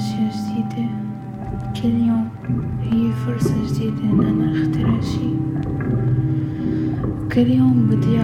أشياء جديدة كل يوم هي فرصة جديدة إن أنا أخترع شي وكل يوم بدي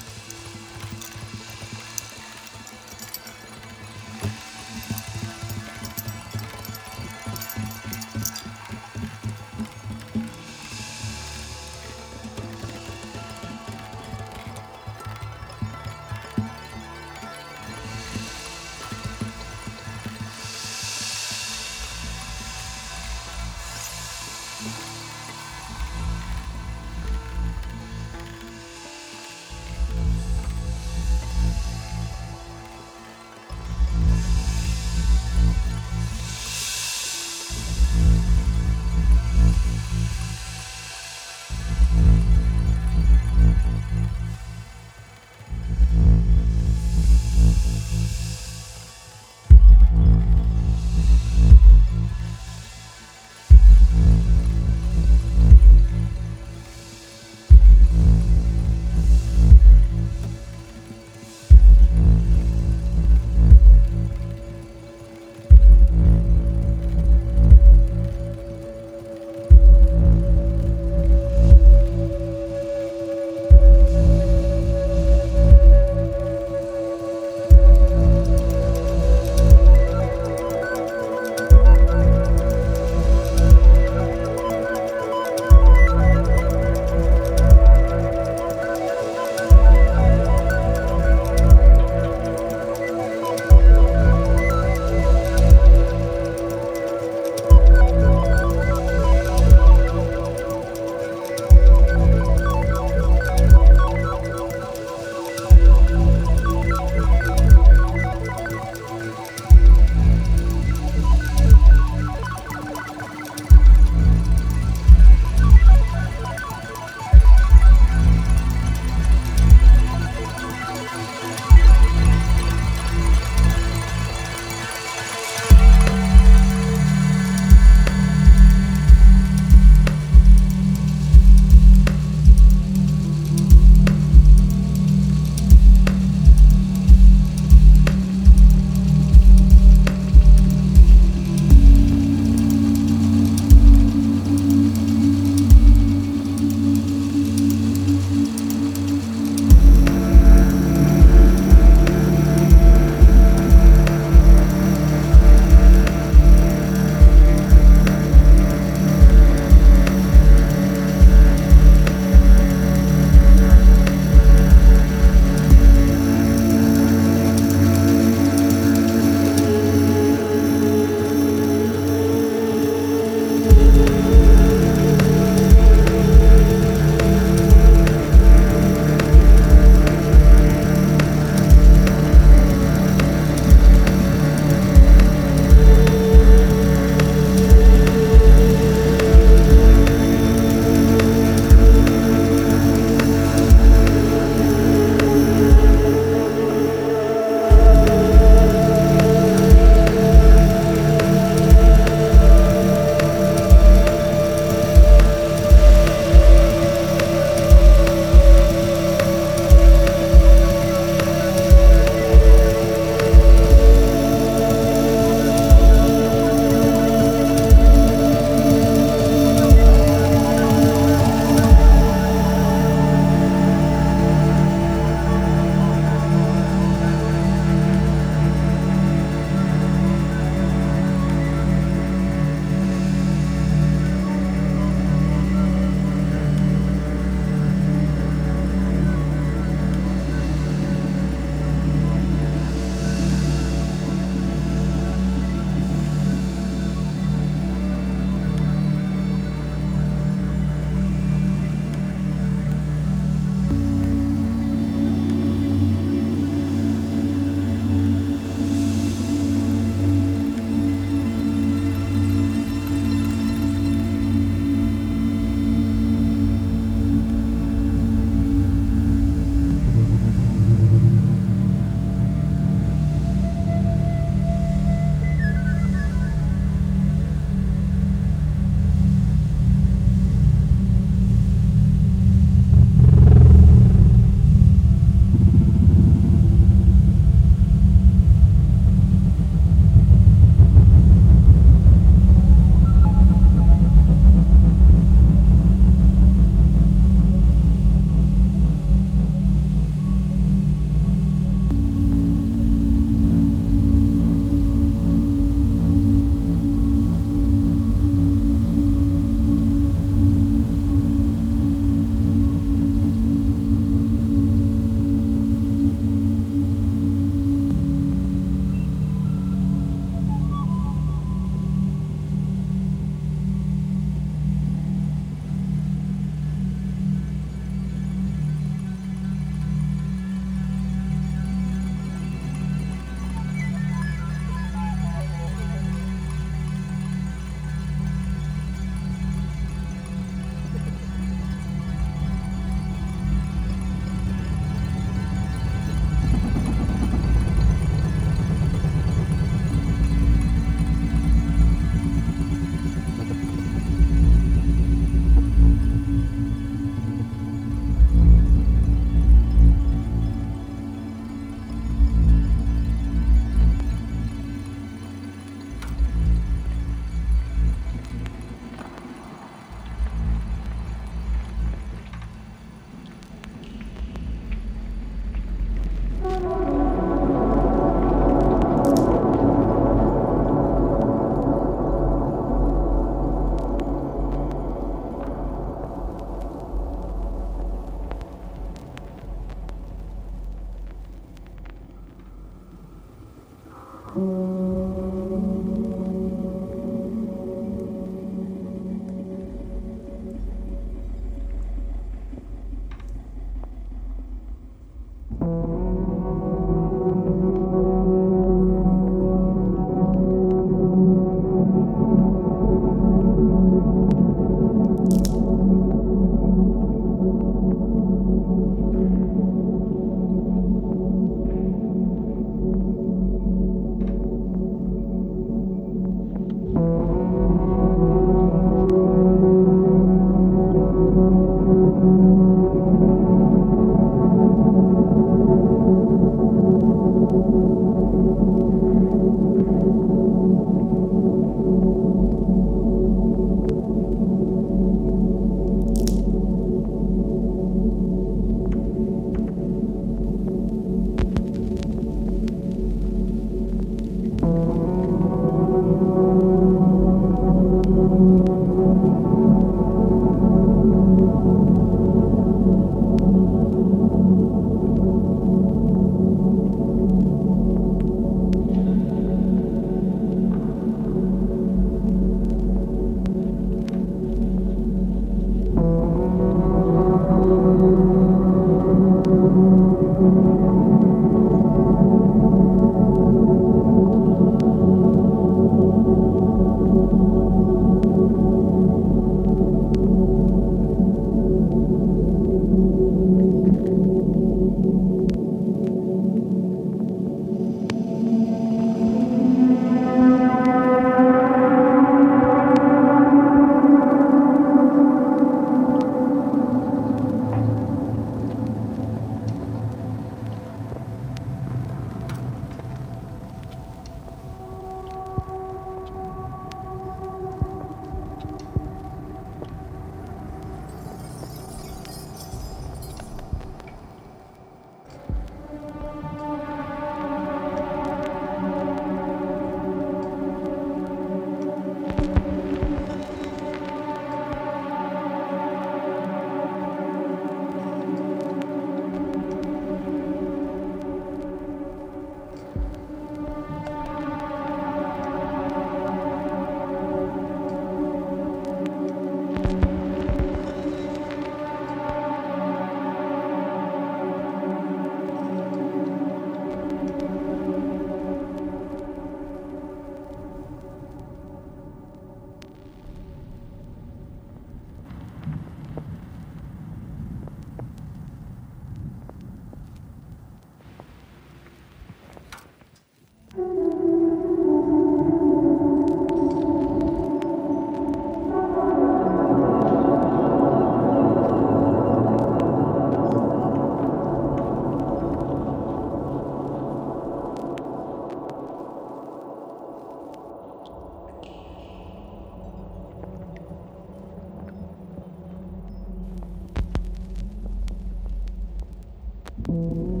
Mm-hmm.